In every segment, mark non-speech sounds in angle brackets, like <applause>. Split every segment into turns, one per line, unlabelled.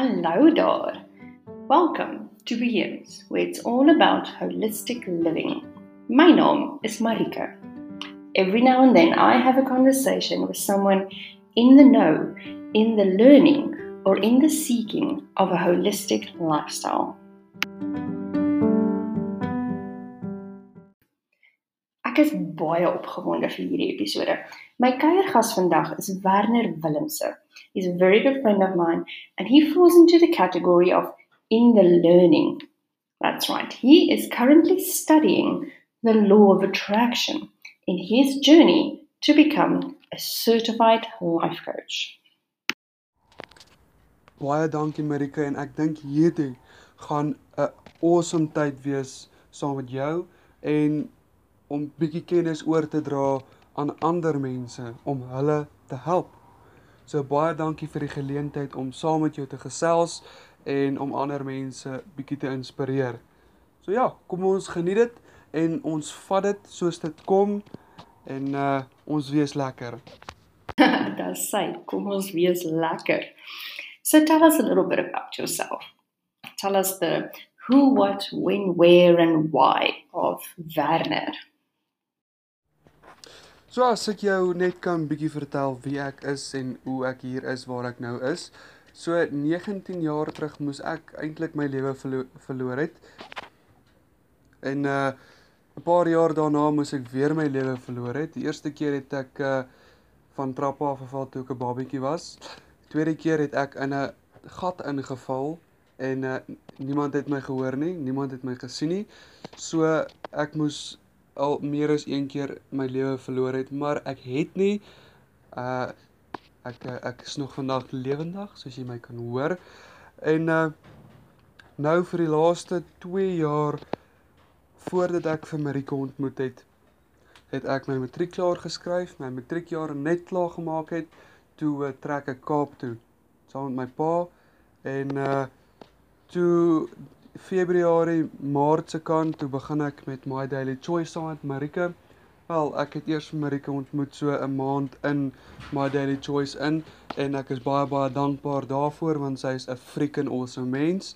Hallo daar. Welcome to Beheers, where it's all about holistic living. My name is Marika. Every now and then I have a conversation with someone in the know, in the learning, or in the seeking of a holistic lifestyle. Ek is baie opgewonde vir hierdie episode. My kuiergas vandag is Werner Willemse. He's a very good friend of mine and he falls into the category of in the learning. That's right. He is currently studying the law of attraction in his journey to become a certified life coach.
Baie dankie Marika en ek dink hierdie gaan 'n awesome tyd wees saam met jou en om bietjie kennis oor te dra aan ander mense om hulle te help. So baie dankie vir die geleentheid om saam met jou te gesels en om ander mense bietjie te inspireer. So ja, kom ons geniet dit en ons vat dit soos dit kom en uh ons wees lekker. <laughs>
Dis sy, kom ons wees lekker. So tell us a little bit about yourself. Tell us the who, what, when, where and why of Werner.
So as ek jou net kan bietjie vertel wie ek is en hoe ek hier is waar ek nou is. So 19 jaar terug moes ek eintlik my lewe verlo verloor het. En uh 'n paar jaar daarna moes ek weer my lewe verloor het. Die eerste keer het ek uh van trappe af geval toe ek 'n babatjie was. Die tweede keer het ek in 'n gat ingeval en uh niemand het my gehoor nie, niemand het my gesien nie. So ek moes al meer as een keer my lewe verloor het, maar ek het nie uh ek ek is nog vandag lewendig soos jy my kan hoor. En uh nou vir die laaste 2 jaar voordat ek vir Marika ontmoet het, het ek my matriek klaar geskryf, my matriekjaar net klaar gemaak het, toe uh, trek ek Kaap toe saam met my pa en uh toe Februarie, Maart se kant toe begin ek met My Daily Choice saam met Marika. Wel, ek het eers Marika ontmoet so 'n maand in My Daily Choice in en ek is baie baie dankbaar daarvoor want sy is 'n freaking awesome mens.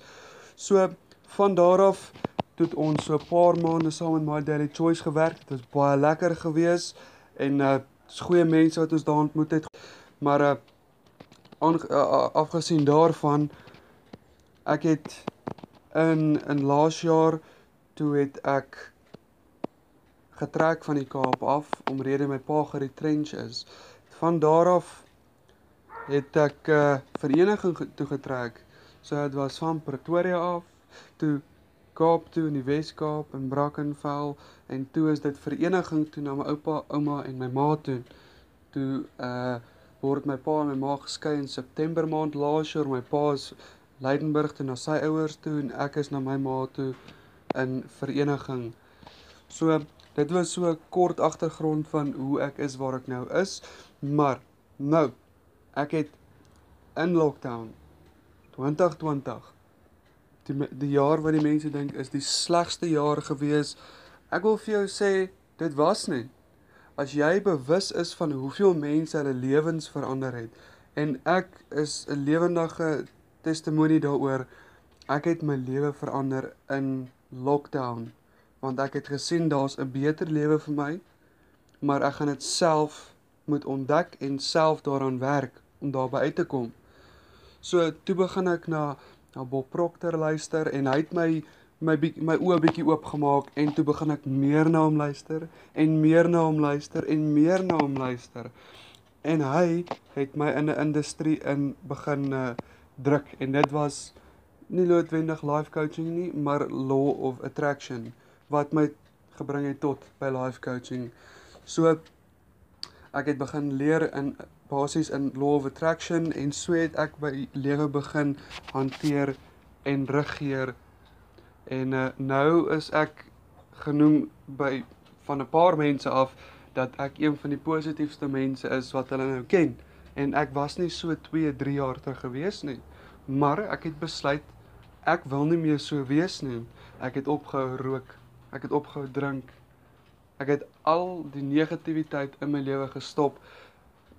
So van daar af het ons so 'n paar maande saam met My Daily Choice gewerk. Dit was baie lekker geweest en uh dis goeie mense wat ons daar ontmoet het. Maar uh, uh afgesien daarvan ek het in in laas jaar toe het ek getrek van die Kaap af omrede my pa geretrench is. Van daar af het ek 'n uh, vereniging toe getrek. So dit was van Pretoria af toe Kaap toe in die Wes-Kaap in Brackenfell en toe is dit vereniging toe na my oupa, ouma en my ma toe. Toe uh word my pa en my ma geskei in September maand laas jaar. My pa is Leidenburg toe na sy ouers toe en ek is na my ma toe in vereniging. So dit was so 'n kort agtergrond van hoe ek is waar ek nou is, maar nou ek het in lockdown 2020 die die jaar wat die mense dink is die slegste jaar gewees. Ek wil vir jou sê dit was nie. As jy bewus is van hoeveel mense hulle lewens verander het en ek is 'n lewendige testimonie daaroor. Ek het my lewe verander in lockdown want ek het gesien daar's 'n beter lewe vir my, maar ek gaan dit self moet ontdek en self daaraan werk om daarby uit te kom. So toe begin ek na na Bob Proctor luister en hy het my my my oë bietjie oopgemaak en toe begin ek meer na hom luister en meer na hom luister en meer na hom luister. En hy het my in 'n industrie in begin uh, druk en dit was nie noodwendig life coaching nie, maar law of attraction wat my gebring het tot by life coaching. So ek het begin leer in basies in law of attraction en so het ek by lewe begin hanteer en regeer. En uh, nou is ek genoem by van 'n paar mense af dat ek een van die positiefste mense is wat hulle nou ken en ek was nie so 2, 3 jaar terug gewees nie. Maar ek het besluit ek wil nie meer so wees nie. Ek het opgehou rook. Ek het opgehou drink. Ek het al die negativiteit in my lewe gestop.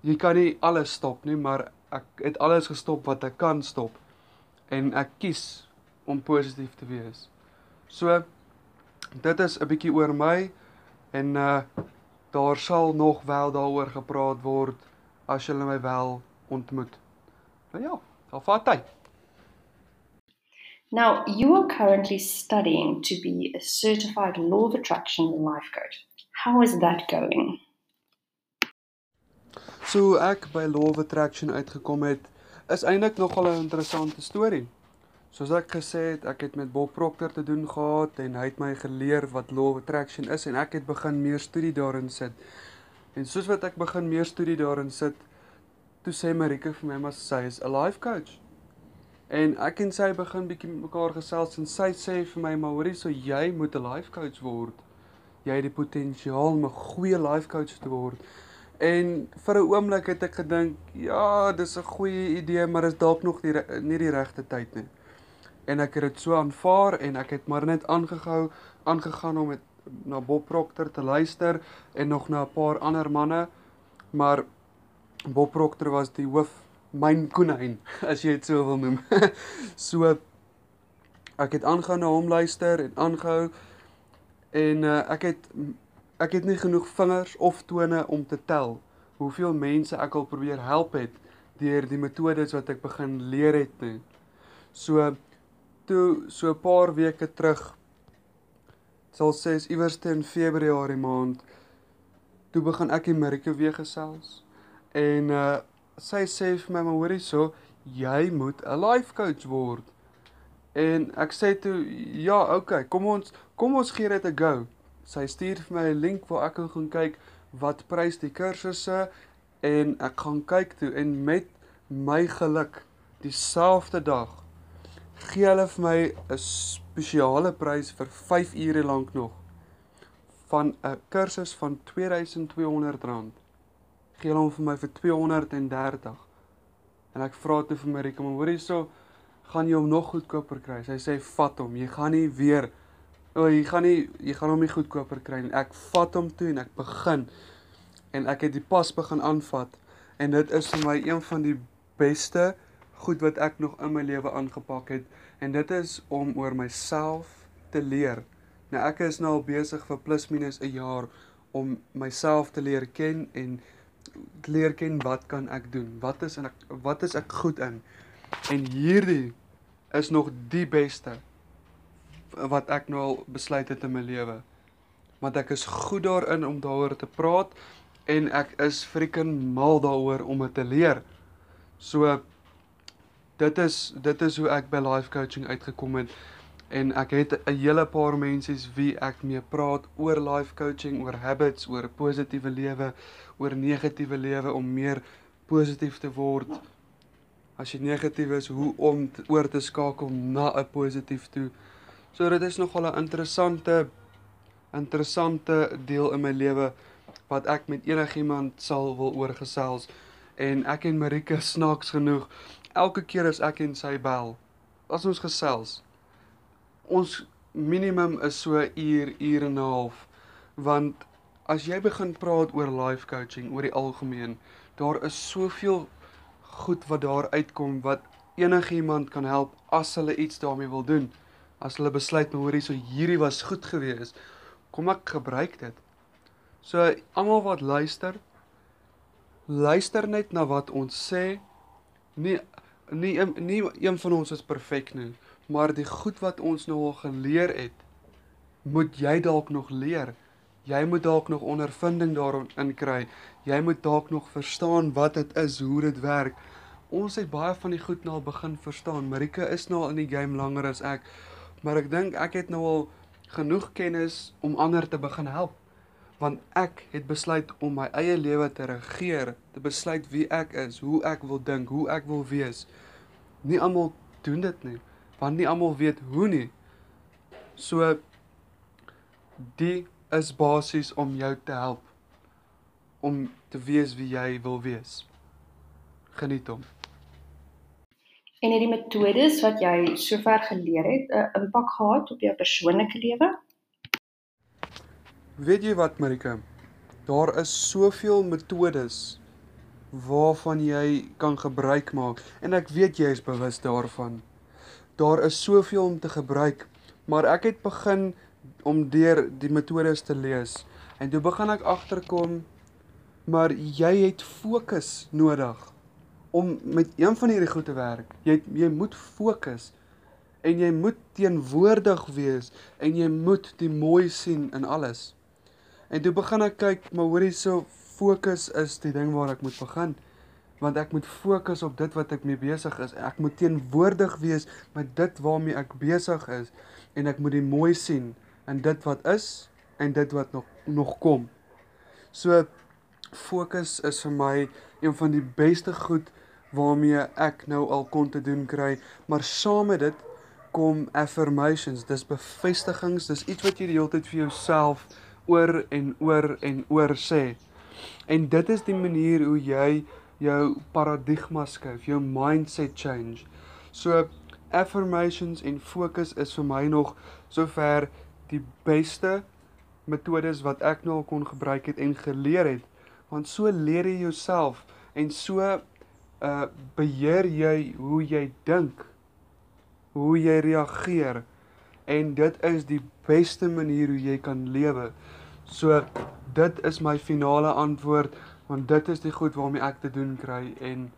Jy kan nie alles stop nie, maar ek het alles gestop wat ek kan stop. en ek kies om positief te wees. So dit is 'n bietjie oor my en uh daar sal nog wel daaroor gepraat word as julle my wel ontmoet. Nou ja, daar vat tyd.
Now, you are currently studying to be a certified law of attraction life coach. How is that going?
So ek by Law of Attraction uitgekom het, is eintlik nogal 'n interessante storie. Soos ek gesê het, ek het met Bob Proctor te doen gehad en hy het my geleer wat Law of Attraction is en ek het begin meer studie daarin sit. En soos wat ek begin meer studie daarin sit, toe sê Marika vir my maar sy is 'n life coach. En ek en sy begin bietjie mekaar gesels en sy sê vir my maar hoorie so jy moet 'n life coach word. Jy het die potensiaal om 'n goeie life coach te word. En vir 'n oomblik het ek gedink, ja, dis 'n goeie idee, maar is dalk nog nie nie die regte tyd nie. En ek het dit so aanvaar en ek het maar net aangehou, aangegaan om met na Bob Proctor te luister en nog na 'n paar ander manne. Maar Bob Proctor was die hoof myn konyn, <laughs> as jy dit so wil noem. <laughs> so ek het aangehou na hom luister en aangehou en uh, ek het ek het nie genoeg vingers of tone om te tel hoeveel mense ek al probeer help het deur die metodes wat ek begin leer het nie. So toe so 'n paar weke terug sal sê is iewers teen Februarie maand toe begin ek in Amerika weer gesels en uh sy sê vir my maar hoorie so jy moet 'n life coach word. En ek sê toe ja, okay, kom ons kom ons gee dit 'n go. Sy stuur vir my 'n link waar ek kan gaan kyk wat prys die kursusse en ek gaan kyk toe en met my geluk dieselfde dag gee hulle vir my 'n spesiale prys vir 5 ure lank nog van 'n kursus van R2200. Gee hulle hom vir my vir 230. En ek vra toe vir Marika, maar hoor hierso, gaan jy hom nog goedkoper kry? Sy sê vat hom. Jy gaan nie weer O, oh, jy gaan nie jy gaan hom nie goedkoper kry nie. Ek vat hom toe en ek begin en ek het die pas begin aanvat en dit is vir my een van die beste goed wat ek nog in my lewe aangepak het en dit is om oor myself te leer. Nou ek is nou al besig vir plus minus 'n jaar om myself te leer ken en leer ken wat kan ek doen? Wat is en ek wat is ek goed in? En hierdie is nog die beste wat ek nou al besluit het in my lewe. Want ek is goed daarin om daaroor te praat en ek is freaking mal daaroor om dit te leer. So dit is dit is hoe ek by life coaching uitgekom het en ek het 'n hele paar mense wie ek mee praat oor life coaching, oor habits, oor positiewe lewe, oor negatiewe lewe om meer positief te word. As jy negatief is, hoe om te, oor te skakel na 'n positief toe. So dit is nogal 'n interessante interessante deel in my lewe wat ek met enigiemand sal wil oorgesels en ek en Marika snaaks genoeg elke keer as ek en sy bel, as ons gesels, ons minimum is so uur, uur en 'n half, want as jy begin praat oor life coaching oor die algemeen, daar is soveel goed wat daar uitkom wat enigiemand kan help as hulle iets daarmee wil doen. As hulle besluit maar hoorie so hierdie was goed geweest, kom ek gebruik dit. So almal wat luister, luister net na wat ons sê. Nee, nie nie een van ons is perfek nie, maar die goed wat ons nou al geleer het, moet jy dalk nog leer. Jy moet dalk nog ondervinding daarin kry. Jy moet dalk nog verstaan wat dit is, hoe dit werk. Ons het baie van die goed nou al begin verstaan. Marika is nou al in die game langer as ek, maar ek dink ek het nou al genoeg kennis om ander te begin help want ek het besluit om my eie lewe te regeer, te besluit wie ek is, hoe ek wil dink, hoe ek wil wees. Nie almal doen dit nie, want nie almal weet hoe nie. So die is basies om jou te help om te wees wie jy wil wees. Geniet hom.
En het die metodes wat jy sover geleer het 'n impak gehad op jou persoonlike lewe?
Weet jy wat Marika? Daar is soveel metodes waarvan jy kan gebruik maak en ek weet jy is bewus daarvan. daar is soveel om te gebruik, maar ek het begin om deur die metodes te lees en toe begin ek agterkom maar jy het fokus nodig om met een van hierdie goed te werk. Jy jy moet fokus en jy moet teenwoordig wees en jy moet die mooi sien in alles. En toe begin ek kyk, maar hoorie so fokus is die ding waar ek moet begin. Want ek moet fokus op dit wat ek mee besig is. Ek moet teenwoordig wees met dit waarmee ek besig is. En ek moet die mooi sien in dit wat is en dit wat nog nog kom. So fokus is vir my een van die beste goed waarmee ek nou al kon te doen kry, maar saam met dit kom affirmations, dis bevestigings, dis iets wat jy die hele tyd vir jouself oor en oor en oor sê. En dit is die manier hoe jy jou paradigma skuif, jou mindset change. So affirmations en fokus is vir my nog sover die beste metodes wat ek nou al kon gebruik het en geleer het. Want so leer jy jouself en so uh beheer jy hoe jy dink, hoe jy reageer en dit is die beste manier hoe jy kan lewe. So dit is my finale antwoord want dit is die goed waarmee ek te doen kry. En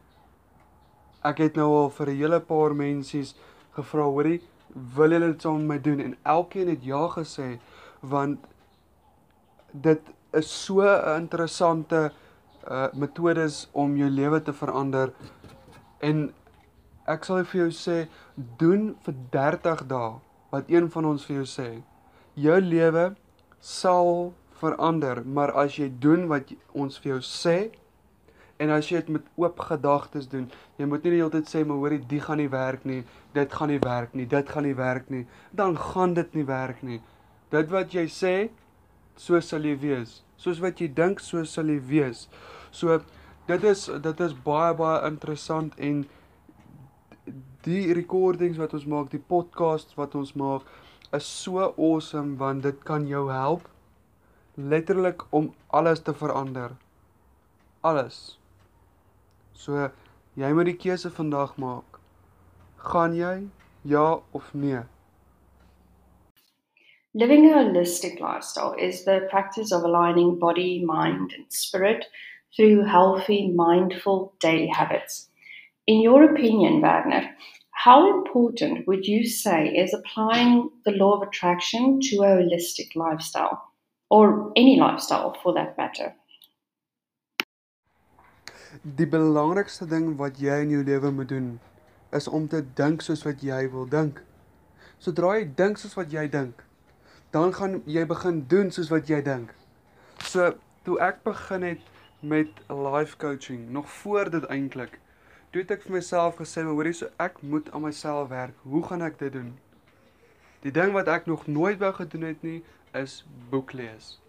ek het nou al vir 'n hele paar mensies gevra hoorie wil julle dit saam met my doen? En elkeen het ja gesê want dit is so 'n interessante uh metodes om jou lewe te verander. En ek sal vir jou sê doen vir 30 dae wat een van ons vir jou sê jou lewe sal verander, maar as jy doen wat ons vir jou sê en as jy dit met oop gedagtes doen, jy moet nie die hele tyd sê maar hoorie, dit gaan nie werk nie, dit gaan nie werk nie, dit gaan nie werk nie, dan gaan dit nie werk nie. Dit wat jy sê, so sal jy wees. Soos wat jy dink, so sal jy wees. So dit is dit is baie baie interessant en die recordings wat ons maak, die podcasts wat ons maak, is so awesome want dit kan jou help letterlik om alles te verander. Alles. So jy moet die keuse vandag maak. Gaan jy ja of nee?
Living a holistic lifestyle is the practice of aligning body, mind, and spirit through healthy, mindful daily habits. In your opinion, Wagner, how important would you say is applying the law of attraction to a holistic lifestyle? or any lifestyle for that matter.
Die belangrikste ding wat jy in jou lewe moet doen is om te dink soos wat jy wil dink. Sodra jy dink soos wat jy dink, dan gaan jy begin doen soos wat jy dink. So toe ek begin het met life coaching, nog voor dit eintlik, toe het ek vir myself gesê, "Maar hoorie, so ek moet aan myself werk. Hoe gaan ek dit doen?" Die ding wat ek nog nooit wou gedoen het nie, is boek lees.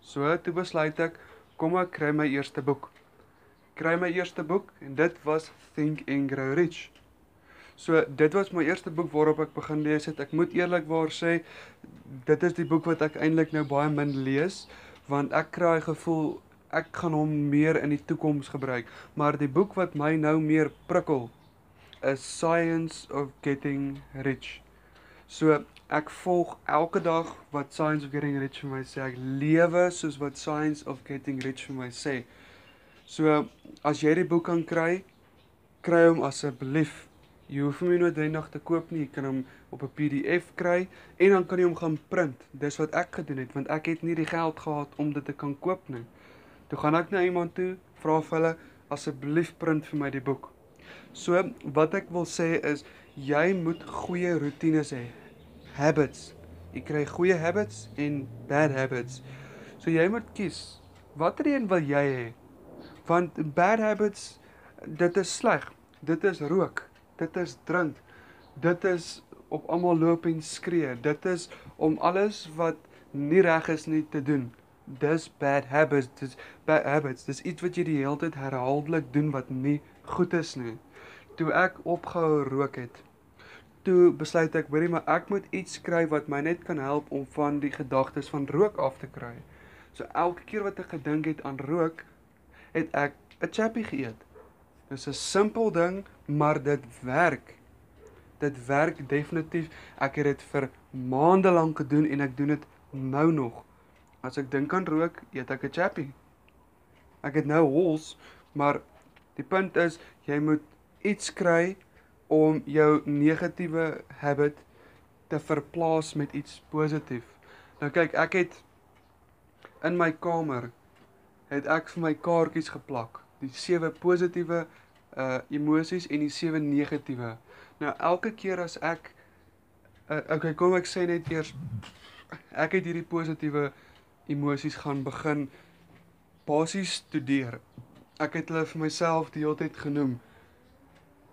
So toe besluit ek, kom ek kry my eerste boek. Kry my eerste boek en dit was Think and Grow Rich. So dit was my eerste boek waarop ek begin lees het. Ek moet eerlikwaar sê dit is die boek wat ek eintlik nou baie min lees want ek kry gevoel ek gaan hom meer in die toekoms gebruik. Maar die boek wat my nou meer prikkel is Science of Getting Rich. So ek volg elke dag wat Science of Getting Rich vir my sê. Ek lewe soos wat Science of Getting Rich vir my sê. So as jy die boek kan kry, kry hom asseblief. Jy hoef hom nie noodwendig te koop nie. Jy kan hom op 'n PDF kry en dan kan jy hom gaan print. Dis wat ek gedoen het want ek het nie die geld gehad om dit te kan koop nie. Toe gaan ek na iemand toe, vra vir hulle asseblief print vir my die boek. So wat ek wil sê is jy moet goeie rotines hê habits. Jy kry goeie habits en bad habits. So jy moet kies watter een wil jy hê? Want bad habits dit is sleg. Dit is rook. Dit is drink. Dit is op almal loop en skree. Dit is om alles wat nie reg is nie te doen. Dis bad habits. Dis bad habits. Dis iets wat jy die hele tyd herhaaldelik doen wat nie goed is nie. Toe ek opgehou rook het, toe besluit ek, hoorie, maar ek moet iets skryf wat my net kan help om van die gedagtes van rook af te kry. So elke keer wat ek gedink het aan rook, het ek 'n chappie geëet. Dis 'n simpel ding, maar dit werk. Dit werk definitief. Ek het dit vir maande lank gedoen en ek doen dit nou nog. As ek dink aan rook, eet ek 'n chappie. Ek het nou hols, maar die punt is jy moet iets kry om jou negatiewe habit te verplaas met iets positief. Nou kyk, ek het in my kamer het ek vir my kaartjies geplak, die sewe positiewe uh emosies en die sewe negatiewe. Nou elke keer as ek uh, okay, kom ek sê net eers ek het hierdie positiewe emosies gaan begin basies studeer. Ek het hulle vir myself die hele tyd genoem.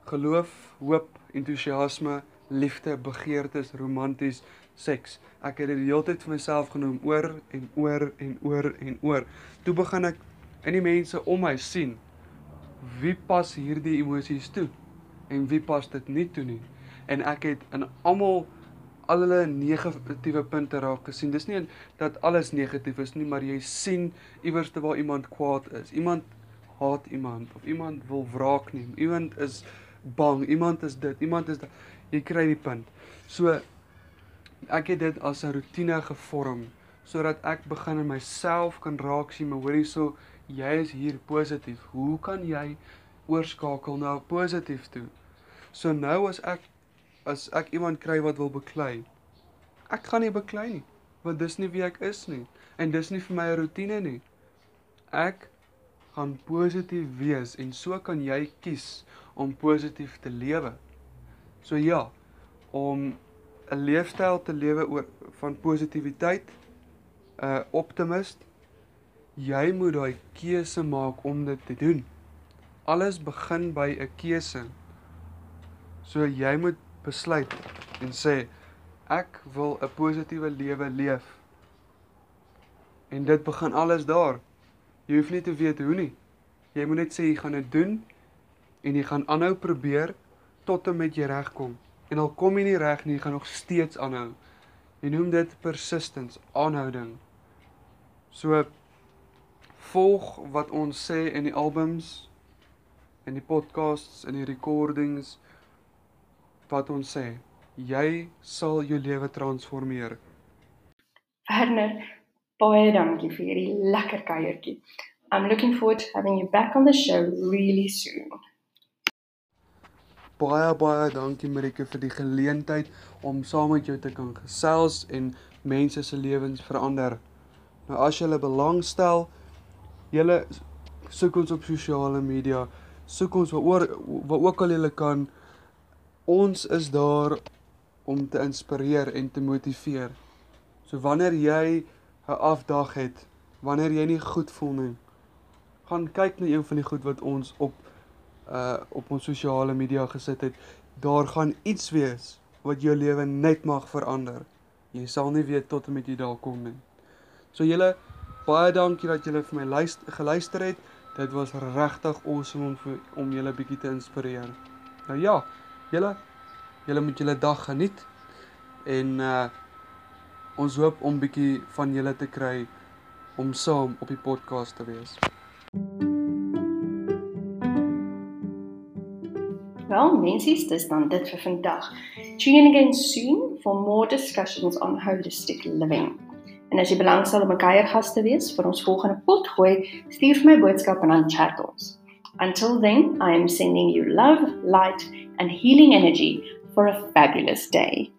Geloof, hoop, entoesiasme, liefde, begeertes, romanties, seks. Ek het dit die hele tyd vir myself genoem oor en oor en oor en oor. Toe begin ek in die mense om my sien wie pas hierdie emosies toe en wie pas dit nie toe nie. En ek het in almal al hulle negatiewe punte raak gesien. Dis nie dat alles negatief is nie, maar jy sien iewers te waar iemand kwaad is. Iemand haat iemand of iemand wil wraak neem. Iemand is bang, iemand is dit, iemand is dat. Jy kry die punt. So ek het dit as 'n rotine gevorm sodat ek begin in myself kan raak sien, maar hoorie so jy is hier positief. Hoe kan jy oorskakel na positief toe? So nou as ek as ek iemand kry wat wil beklei, ek gaan nie beklei nie, want dis nie wie ek is nie en dis nie vir my 'n rotine nie. Ek gaan positief wees en so kan jy kies om positief te lewe. So ja, om 'n leefstyl te lewe oor van positiwiteit, 'n uh, optimist, jy moet daai keuse maak om dit te doen. Alles begin by 'n keuse. So jy moet besluit en sê ek wil 'n positiewe lewe leef. En dit begin alles daar. Jy hoef nie te weet hoe nie. Jy moet net sê jy gaan dit doen en jy gaan aanhou probeer tot en met jy regkom. En al kom jy nie reg nie, jy gaan nog steeds aanhou. Jy noem dit persistence, aanhouding. So volg wat ons sê in die albums in die podcasts en die recordings wat ons sê jy sal jou lewe transformeer.
Werner, baie dankie vir hierdie lekker kuiertjie. I'm looking forward to having you back on the show really soon.
Baie baie dankie Marike vir die geleentheid om saam met jou te kan gesels en mense se lewens verander. Nou as jy belangstel, jy soek ons op sosiale media, soek ons waar waar ook al jy kan. Ons is daar om te inspireer en te motiveer. So wanneer jy 'n afdag het, wanneer jy nie goed voel nie, gaan kyk na een van die goed wat ons op uh op ons sosiale media gesit het. Daar gaan iets wees wat jou lewe net mag verander. Jy sal nie weet tot en met jy daar kom nie. So julle baie dankie dat julle vir my luister geluister het. Dit was regtig awesome om vir, om julle bietjie te inspireer. Nou ja, julle julle moet julle dag geniet en uh ons hoop om bietjie van julle te kry om saam op die podcast te wees.
Well, mensies, dis dan dit vir vandag. Tune in again soon for more discussions on holistic living. En as jy belangstel om 'n kuiergas te wees vir ons volgende potgooi, stuur vir my boodskap en dan chat ons. Until then, I am sending you love, light and healing energy for a fabulous day.